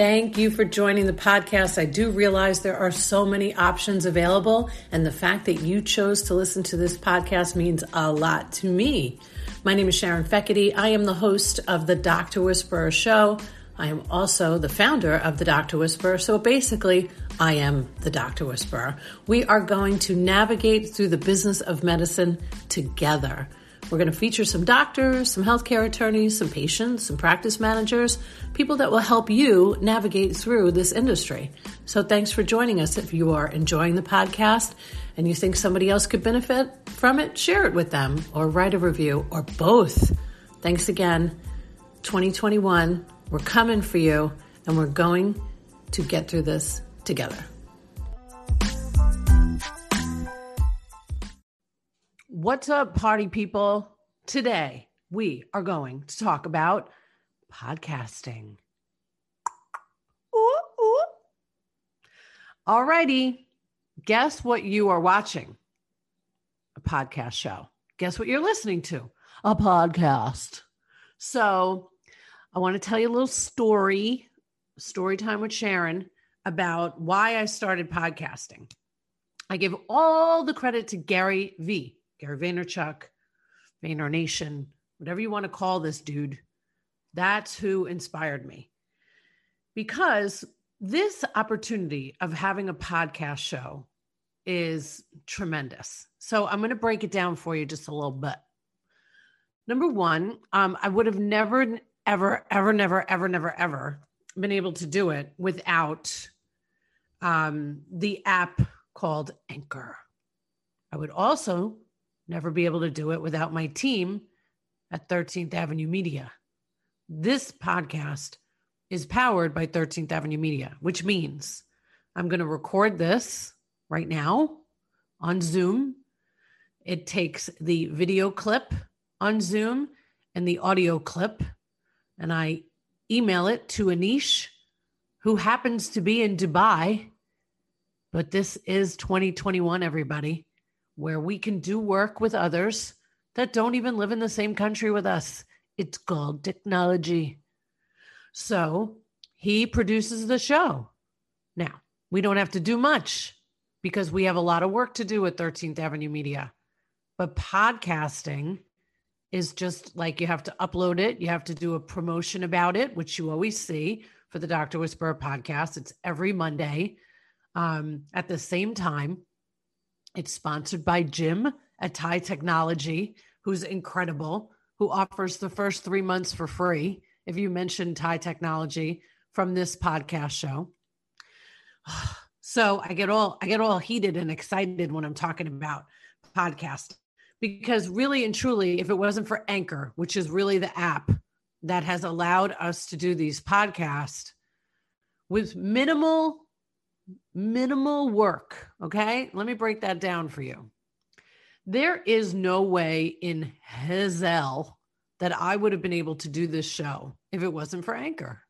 Thank you for joining the podcast. I do realize there are so many options available, and the fact that you chose to listen to this podcast means a lot to me. My name is Sharon Feckety. I am the host of the Dr. Whisperer Show. I am also the founder of the Dr. Whisperer. So basically, I am the Dr. Whisperer. We are going to navigate through the business of medicine together. We're going to feature some doctors, some healthcare attorneys, some patients, some practice managers, people that will help you navigate through this industry. So thanks for joining us. If you are enjoying the podcast and you think somebody else could benefit from it, share it with them or write a review or both. Thanks again. 2021 we're coming for you, and we're going to get through this together. What's up, party people? Today, we are going to talk about podcasting. Ooh, ooh. Alrighty, guess what you are watching? A podcast show. Guess what you're listening to? A podcast. So I want to tell you a little story, story time with Sharon about why I started podcasting. I give all the credit to Gary V, Gary Vaynerchuk, Vayner Nation, whatever you want to call this dude. That's who inspired me. Because this opportunity of having a podcast show is tremendous. So I'm going to break it down for you just a little bit. Number one, um, I would have never ever, ever, never, ever, never, ever been able to do it without um, the app called Anchor. I would also never be able to do it without my team at 13th Avenue Media. This podcast is powered by 13th Avenue Media, which means I'm going to record this right now on Zoom. It takes the video clip on Zoom and the audio clip and I email it to Anish, who happens to be in Dubai. But this is 2021, everybody, where we can do work with others that don't even live in the same country with us. It's called technology. So he produces the show. Now, we don't have to do much because we have a lot of work to do at 13th Avenue Media. But podcasting is just like you have to upload it, you have to do a promotion about it, which you always see for the Dr. Whisperer podcast. It's every Monday um, at the same time. It's sponsored by Jim at TIE Technology, who's incredible, who offers the first three months for free if you mention TIE Technology from this podcast show. So I get all I get all heated and excited when I'm talking about podcast because really and truly, if it wasn't for Anchor, which is really the app that has allowed us to do these podcasts with minimal, minimal work. Okay. Let me break that down for you. There is no way in Hazel that I would have been able to do this show if it wasn't for Anchor.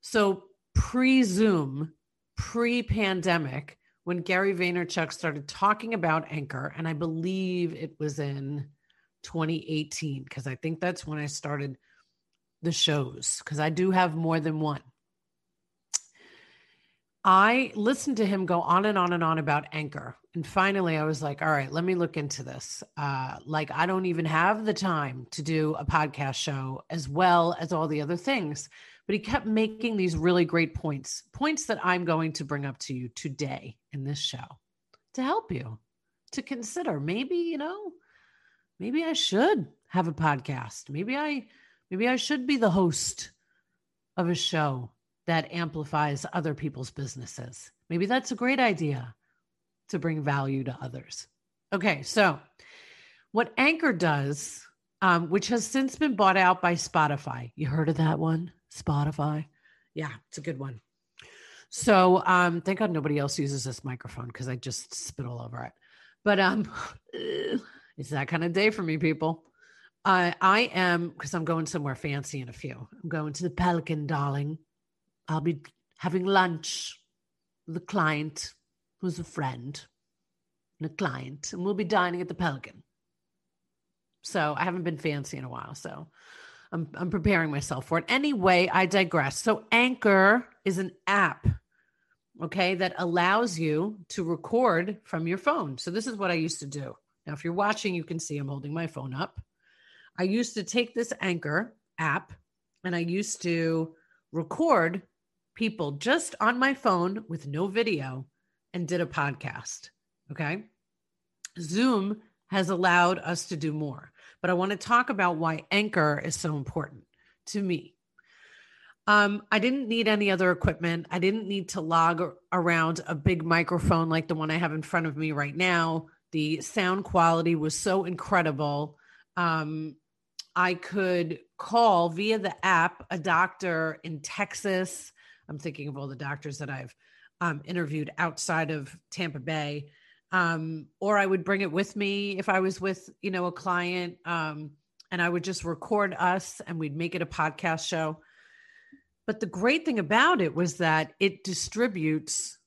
So, pre Zoom, pre pandemic, when Gary Vaynerchuk started talking about Anchor, and I believe it was in 2018, because I think that's when I started the shows, because I do have more than one. I listened to him go on and on and on about Anchor. And finally, I was like, all right, let me look into this. Uh, like, I don't even have the time to do a podcast show as well as all the other things but he kept making these really great points, points that I'm going to bring up to you today in this show to help you to consider. Maybe, you know, maybe I should have a podcast. Maybe I maybe I should be the host of a show that amplifies other people's businesses. Maybe that's a great idea to bring value to others. Okay, so what Anchor does, um, which has since been bought out by Spotify, you heard of that one? Spotify. Yeah, it's a good one. So um, thank God nobody else uses this microphone because I just spit all over it. But um, it's that kind of day for me, people. I I am because I'm going somewhere fancy in a few. I'm going to the Pelican, darling. I'll be having lunch with a client who's a friend and a client, and we'll be dining at the Pelican. So I haven't been fancy in a while. So I'm, I'm preparing myself for it. Anyway, I digress. So, Anchor is an app, okay, that allows you to record from your phone. So, this is what I used to do. Now, if you're watching, you can see I'm holding my phone up. I used to take this Anchor app and I used to record people just on my phone with no video and did a podcast. Okay. Zoom has allowed us to do more. But I want to talk about why Anchor is so important to me. Um, I didn't need any other equipment. I didn't need to log around a big microphone like the one I have in front of me right now. The sound quality was so incredible. Um, I could call via the app a doctor in Texas. I'm thinking of all the doctors that I've um, interviewed outside of Tampa Bay um, or I would bring it with me if I was with, you know, a client. Um, and I would just record us and we'd make it a podcast show. But the great thing about it was that it distributes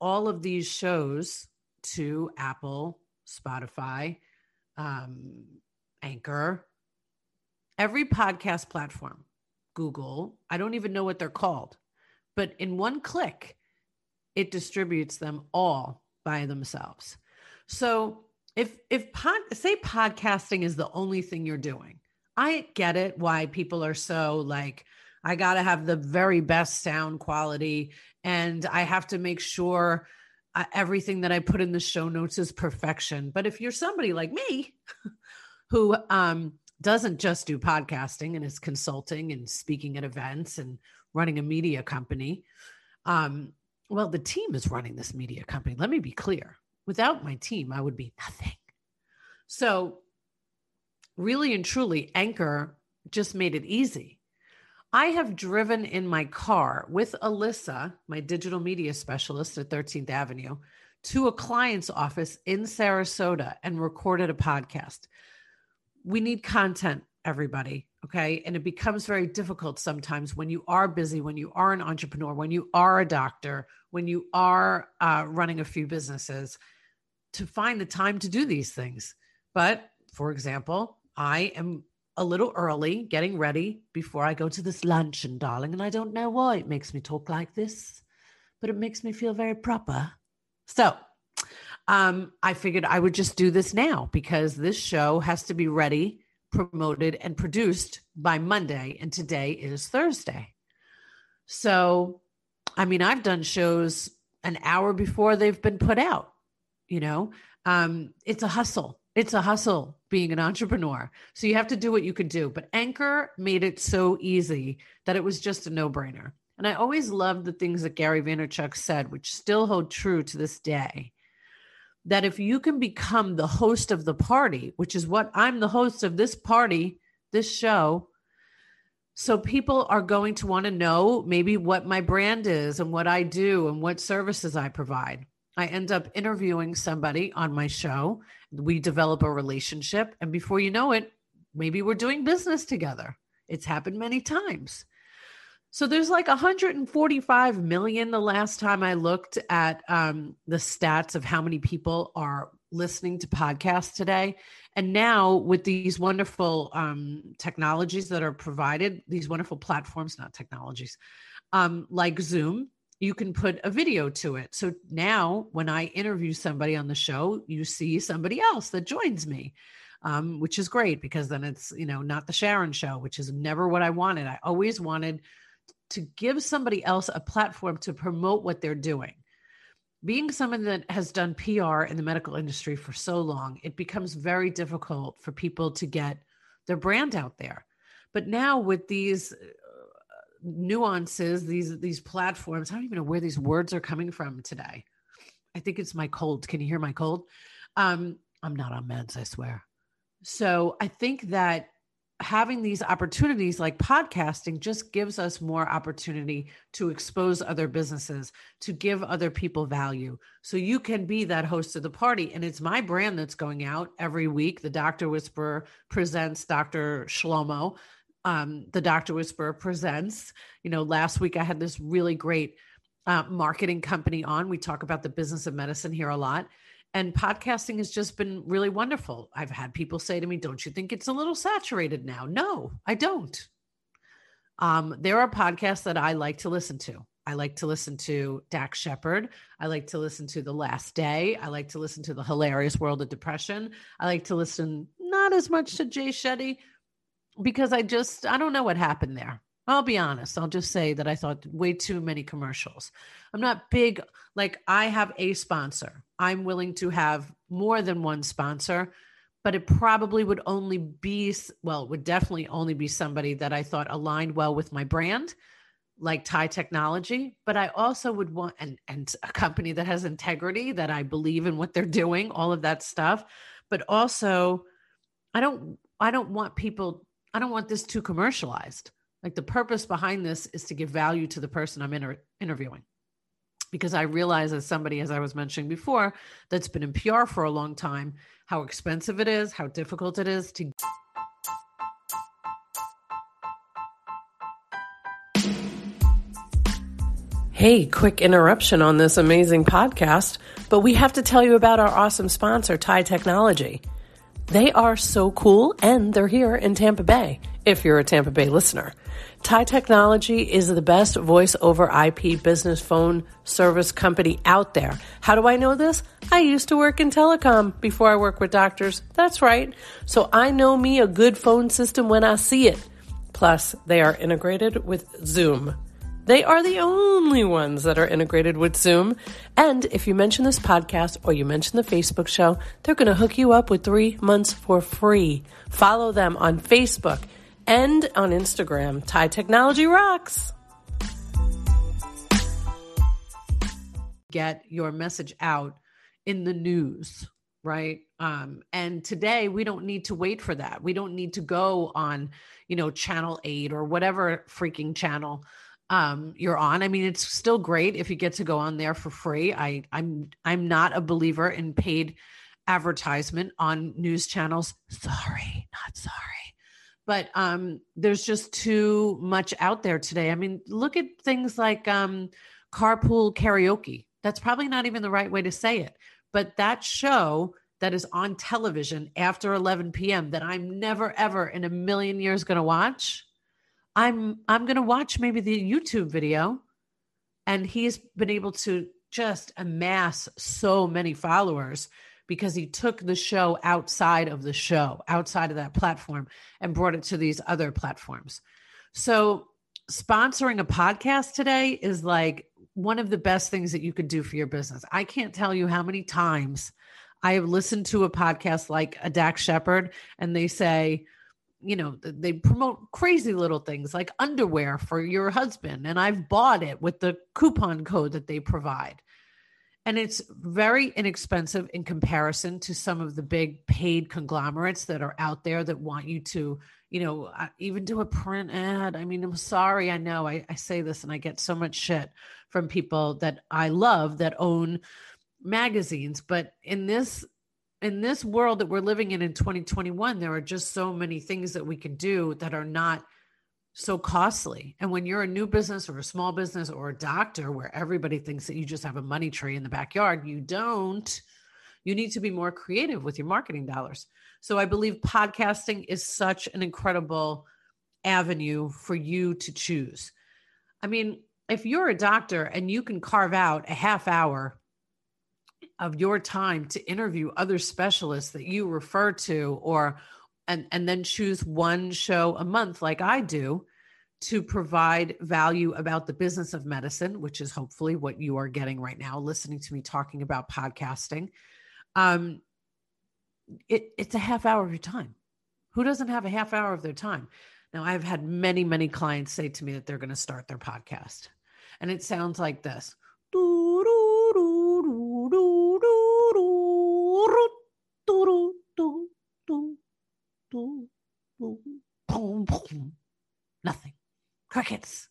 all of these shows to Apple, Spotify, um, Anchor, every podcast platform, Google. I don't even know what they're called, but in one click, it distributes them all by themselves. So if if pod, say podcasting is the only thing you're doing, I get it why people are so like I got to have the very best sound quality and I have to make sure uh, everything that I put in the show notes is perfection. But if you're somebody like me who um doesn't just do podcasting and is consulting and speaking at events and running a media company, um, well, the team is running this media company. Let me be clear. Without my team, I would be nothing. So, really and truly, Anchor just made it easy. I have driven in my car with Alyssa, my digital media specialist at 13th Avenue, to a client's office in Sarasota and recorded a podcast. We need content, everybody. Okay. And it becomes very difficult sometimes when you are busy, when you are an entrepreneur, when you are a doctor, when you are uh, running a few businesses to find the time to do these things. But for example, I am a little early getting ready before I go to this luncheon, darling. And I don't know why it makes me talk like this, but it makes me feel very proper. So, um, I figured I would just do this now because this show has to be ready promoted and produced by Monday, and today is Thursday. So, I mean, I've done shows an hour before they've been put out. You know, um, it's a hustle. It's a hustle being an entrepreneur. So you have to do what you can do. But Anchor made it so easy that it was just a no brainer. And I always loved the things that Gary Vaynerchuk said, which still hold true to this day that if you can become the host of the party, which is what I'm the host of this party, this show, so people are going to want to know maybe what my brand is and what I do and what services I provide. I end up interviewing somebody on my show. We develop a relationship. And before you know it, maybe we're doing business together. It's happened many times. So there's like 145 million the last time I looked at um, the stats of how many people are listening to podcasts today. And now with these wonderful um, technologies that are provided, these wonderful platforms, not technologies, um, like Zoom, you can put a video to it. So now when I interview somebody on the show, you see somebody else that joins me. Um, which is great because then it's you know not the Sharon show, which is never what I wanted. I always wanted to give somebody else a platform to promote what they're doing. Being someone that has done PR in the medical industry for so long, it becomes very difficult for people to get their brand out there. But now with these uh, nuances, these these platforms, I don't even know where these words are coming from today. I think it's my cold. Can you hear my cold? Um, I'm not on meds, I swear. So I think that having these opportunities like podcasting just gives us more opportunity to expose other businesses, to give other people value. So you can be that host of the party. And it's my brand that's going out every week. The Doctor Whisperer presents Dr. Shlomo. Um, the Doctor Whisperer presents. You know, last week I had this really great uh, marketing company on. We talk about the business of medicine here a lot. And podcasting has just been really wonderful. I've had people say to me, Don't you think it's a little saturated now? No, I don't. Um, there are podcasts that I like to listen to. I like to listen to Dax Shepard. I like to listen to The Last Day. I like to listen to The Hilarious World of Depression. I like to listen not as much to Jay Shetty because I just, I don't know what happened there. I'll be honest. I'll just say that I thought way too many commercials. I'm not big, like, I have a sponsor. I'm willing to have more than one sponsor, but it probably would only be, well, it would definitely only be somebody that I thought aligned well with my brand, like TIE Technology. But I also would want, and, and a company that has integrity, that I believe in what they're doing, all of that stuff. But also, I don't, I don't want people, I don't want this too commercialized. Like the purpose behind this is to give value to the person I'm inter- interviewing. Because I realize, as somebody, as I was mentioning before, that's been in PR for a long time, how expensive it is, how difficult it is to. Hey, quick interruption on this amazing podcast, but we have to tell you about our awesome sponsor, TIE Technology. They are so cool and they're here in Tampa Bay, if you're a Tampa Bay listener. TIE Technology is the best voice over IP business phone service company out there. How do I know this? I used to work in telecom before I work with doctors. That's right. So I know me a good phone system when I see it. Plus, they are integrated with Zoom. They are the only ones that are integrated with Zoom. And if you mention this podcast or you mention the Facebook show, they're going to hook you up with three months for free. Follow them on Facebook and on Instagram. TIE Technology Rocks. Get your message out in the news, right? Um, and today we don't need to wait for that. We don't need to go on, you know, channel eight or whatever freaking channel um you're on i mean it's still great if you get to go on there for free i i'm i'm not a believer in paid advertisement on news channels sorry not sorry but um, there's just too much out there today. I mean, look at things like um, carpool karaoke. That's probably not even the right way to say it, but that show that is on television after 11 p.m. that I'm never ever in a million years going to watch. I'm I'm going to watch maybe the YouTube video, and he's been able to just amass so many followers because he took the show outside of the show, outside of that platform, and brought it to these other platforms. So, sponsoring a podcast today is like one of the best things that you could do for your business. I can't tell you how many times I have listened to a podcast like a Dax Shepard, and they say, you know, they promote crazy little things like underwear for your husband. And I've bought it with the coupon code that they provide and it's very inexpensive in comparison to some of the big paid conglomerates that are out there that want you to you know uh, even do a print ad. I mean i'm sorry i know I, I, say this and i get so much shit from people that i love that own magazines but in this in this world that we're living in in 2021 there are just so many things that we can do that are not so costly. And when you're a new business or a small business or a doctor where everybody thinks that you just have a money tree in the backyard, you don't. You need to be more creative with your marketing dollars. So I believe podcasting is such an incredible avenue for you to choose. I mean, if you're a doctor and you can carve out a half hour of your time to interview other specialists that you refer to or and and then choose one show a month like I do to provide value about the business of medicine, which is hopefully what you are getting right now, listening to me talking about podcasting. Um, it, it's a half hour of your time. Who doesn't have a half hour of their time? Now, I've had many, many clients say to me that they're going to start their podcast, and it sounds like this. Nothing. Crickets.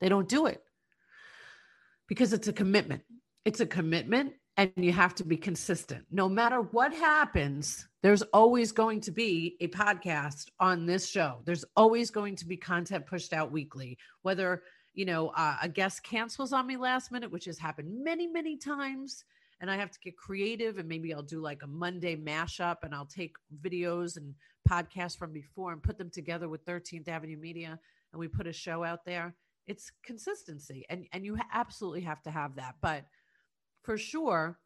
They don't do it because it's a commitment. It's a commitment and you have to be consistent. No matter what happens, there's always going to be a podcast on this show. There's always going to be content pushed out weekly, whether, you know, uh, a guest cancels on me last minute, which has happened many, many times and I have to get creative and maybe I'll do like a Monday mashup and I'll take videos and podcasts from before and put them together with 13th Avenue Media and we put a show out there. It's consistency and and you absolutely have to have that. But for sure,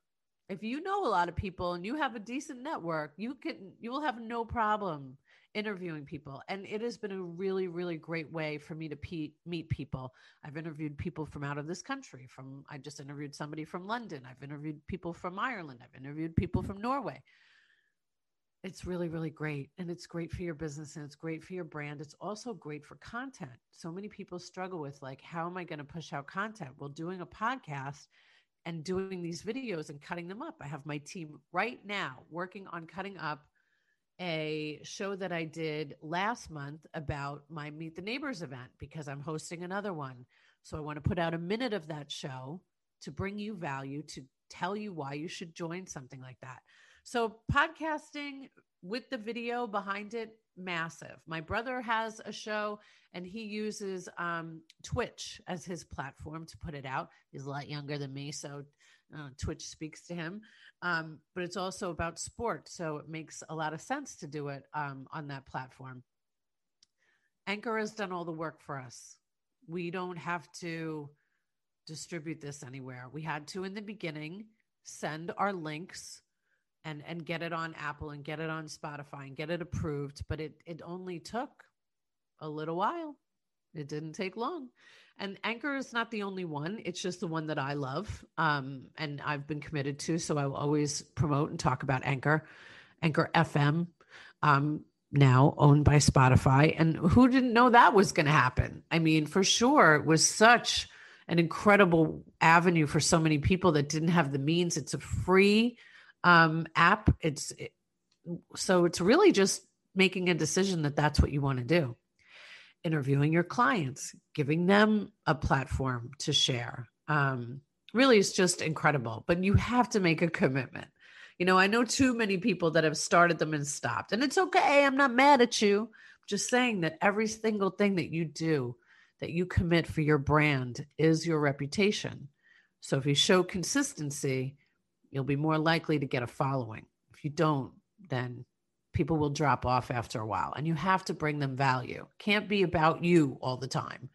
if you know a lot of people and you have a decent network, you can you will have no problem interviewing people. And it has been a really, really great way for me to pe- meet people. I've interviewed people from out of this country. From I just interviewed somebody from London. I've interviewed people from Ireland. I've interviewed people from Norway. It's really, really great. And it's great for your business and it's great for your brand. It's also great for content. So many people struggle with like, how am I going to push out content? Well, doing a podcast and doing these videos and cutting them up. I have my team right now working on cutting up a show that I did last month about my Meet the Neighbors event because I'm hosting another one. So I want to put out a minute of that show to bring you value, to tell you why you should join something like that. So podcasting with the video behind it, massive. My brother has a show and he uses um, Twitch as his platform to put it out. He's a lot younger than me, so uh, Twitch speaks to him. Um, but it's also about sport. So it makes a lot of sense to do it um, on that platform. Anchor has done all the work for us. We don't have to distribute this anywhere. We had to, in the beginning, send our links and and get it on Apple and get it on Spotify and get it approved, but it it only took a little while. It didn't take long. And Anchor is not the only one. It's just the one that I love. Um, and I've been committed to. So I will always promote and talk about Anchor, Anchor FM, um, now owned by Spotify. And who didn't know that was going to happen? I mean, for sure, it was such an incredible avenue for so many people that didn't have the means. It's a free um, app. It's it, so it's really just making a decision that that's what you want to do interviewing your clients, giving them a platform to share. Um, really is just incredible, but you have to make a commitment. You know, I know too many people that have started them and stopped, and it's okay. I'm not mad at you. I'm just saying that every single thing that you do, that you commit for your brand, is your reputation. So if you show consistency, you'll be more likely to get a following. If you don't, then people will drop off after a while and you have to bring them value. Can't be about you all the time.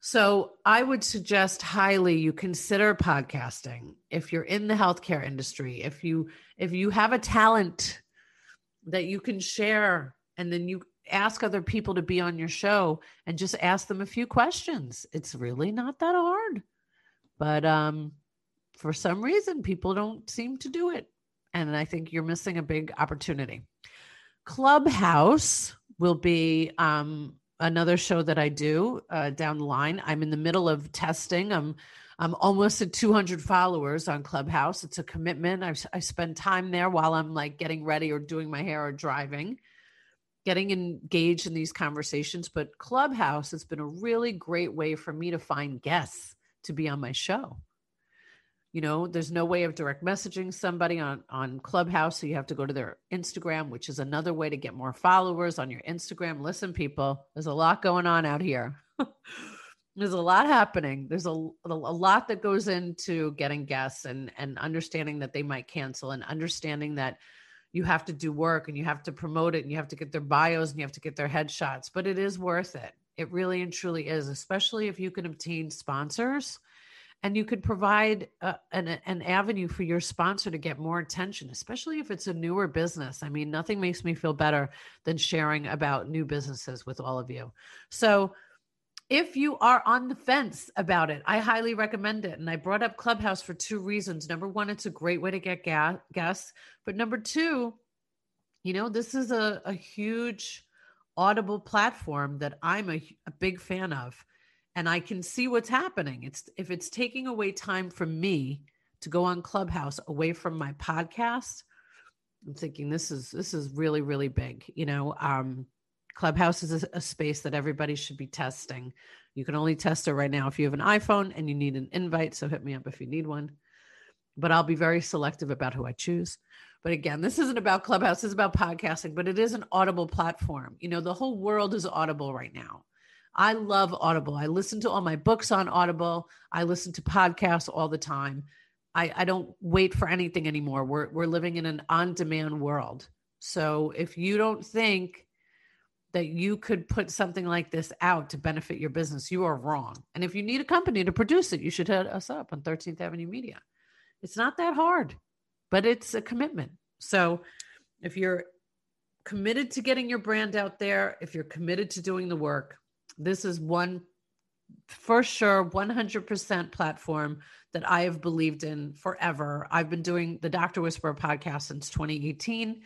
So i would suggest highly you consider podcasting. If you're in the healthcare industry if you if you have a talent that you can share and then you ask other people to be on your show and just ask them a few questions it's really not that hard. But um for some reason people don't seem to do it and I think you're missing a big opportunity. Clubhouse will be um, another show that I do uh, down the line. I'm in the middle of testing. I'm I'm almost at 200 followers on Clubhouse. It's a commitment. I, I spend time there while I'm like getting ready or doing my hair or driving, getting engaged in these conversations. But Clubhouse has been a really great way for me to find guests to be on my show you know there's no way of direct messaging somebody on on clubhouse so you have to go to their instagram which is another way to get more followers on your instagram. Listen people there's a lot going on out here. There's a lot happening. There's a, a lot that goes into getting guests and and understanding that they might cancel and understanding that you have to do work and you have to promote it and you have to get their bios and you have to get their headshots but it is worth it. It really and truly is especially if you can obtain sponsors and you could provide a, an, an avenue for your sponsor to get more attention especially if it's a newer business. I mean nothing makes me feel better than sharing about new businesses with all of you. So if you are on the fence about it i highly recommend it. And i brought up clubhouse for two reasons. Number one it's a great way to get ga- guests. But number two you know this is a, a huge audible platform that i'm a, a big fan of and I can see what's happening. It's if it's taking away time from me to go on Clubhouse away from my podcast, I'm thinking this is this is really really big. You know, um, Clubhouse is a, a space that everybody should be testing. You can only test it right now if you have an iPhone and you need an invite. So hit me up if you need one. But I'll be very selective about who I choose. But again, this isn't about Clubhouse, is about podcasting, but it is an audible platform. You know, the whole world is audible right now. I love Audible. I listen to all my books on Audible. I listen to podcasts all the time. I, I don't wait for anything anymore. We're we're living in an on-demand world. So if you don't think that you could put something like this out to benefit your business, you are wrong. And if you need a company to produce it, you should hit us up on 13th Avenue Media. It's not that hard, but it's a commitment. So if you're committed to getting your brand out there, if you're committed to doing the work, this is one for sure 100% platform that I have believed in forever. I've been doing the Dr. Whisperer podcast since 2018.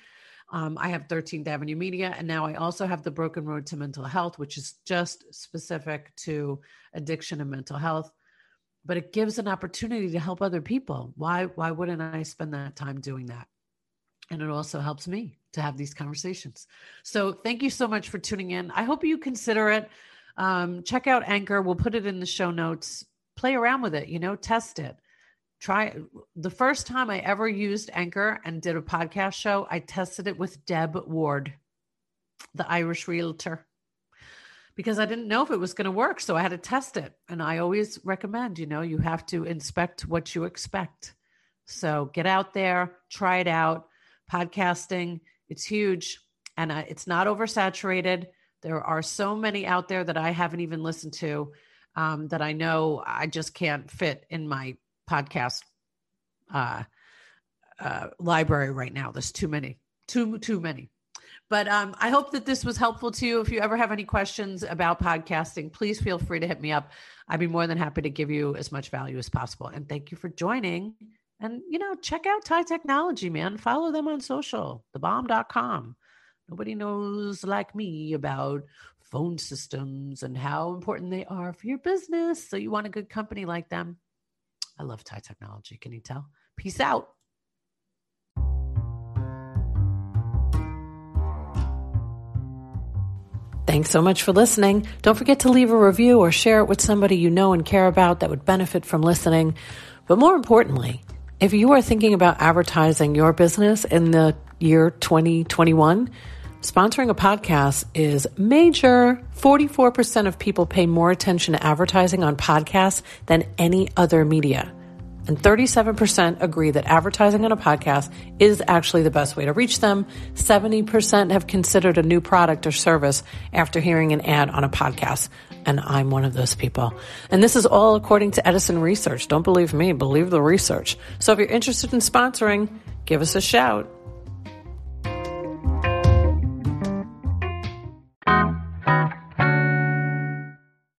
Um, I have 13th Avenue Media, and now I also have the Broken Road to Mental Health, which is just specific to addiction and mental health. But it gives an opportunity to help other people. Why? Why wouldn't I spend that time doing that? And it also helps me to have these conversations. So thank you so much for tuning in. I hope you consider it. Um, check out Anchor. We'll put it in the show notes. Play around with it. You know, test it try the first time I ever used Anchor and did a podcast show, I tested it with Deb Ward, the Irish realtor, because I didn't know if it was going to work. So I had to test it. And I always recommend, you know, you have to inspect what you expect. So get out there, try it out. Podcasting, it's huge and uh, it's not oversaturated. There are so many out there that I haven't even listened to um, that I know I just can't fit in my podcast uh, uh, library right now. There's too many, too too many. But um, I hope that this was helpful to you. If you ever have any questions about podcasting, please feel free to hit me up. I'd be more than happy to give you as much value as possible. And thank you for joining. And, you know, check out TIE Technology, man. Follow them on social, thebomb.com. Nobody knows like me about phone systems and how important they are for your business. So you want a good company like them. I love TIE technology. Can you tell? Peace out. Thanks so much for listening. Don't forget to leave a review or share it with somebody you know and care about that would benefit from listening. But more importantly, if you are thinking about advertising your business in the year 2021, sponsoring a podcast is major. 44% of people pay more attention to advertising on podcasts than any other media. And 37% agree that advertising on a podcast is actually the best way to reach them. 70% have considered a new product or service after hearing an ad on a podcast. And I'm one of those people. And this is all according to Edison Research. Don't believe me, believe the research. So if you're interested in sponsoring, give us a shout.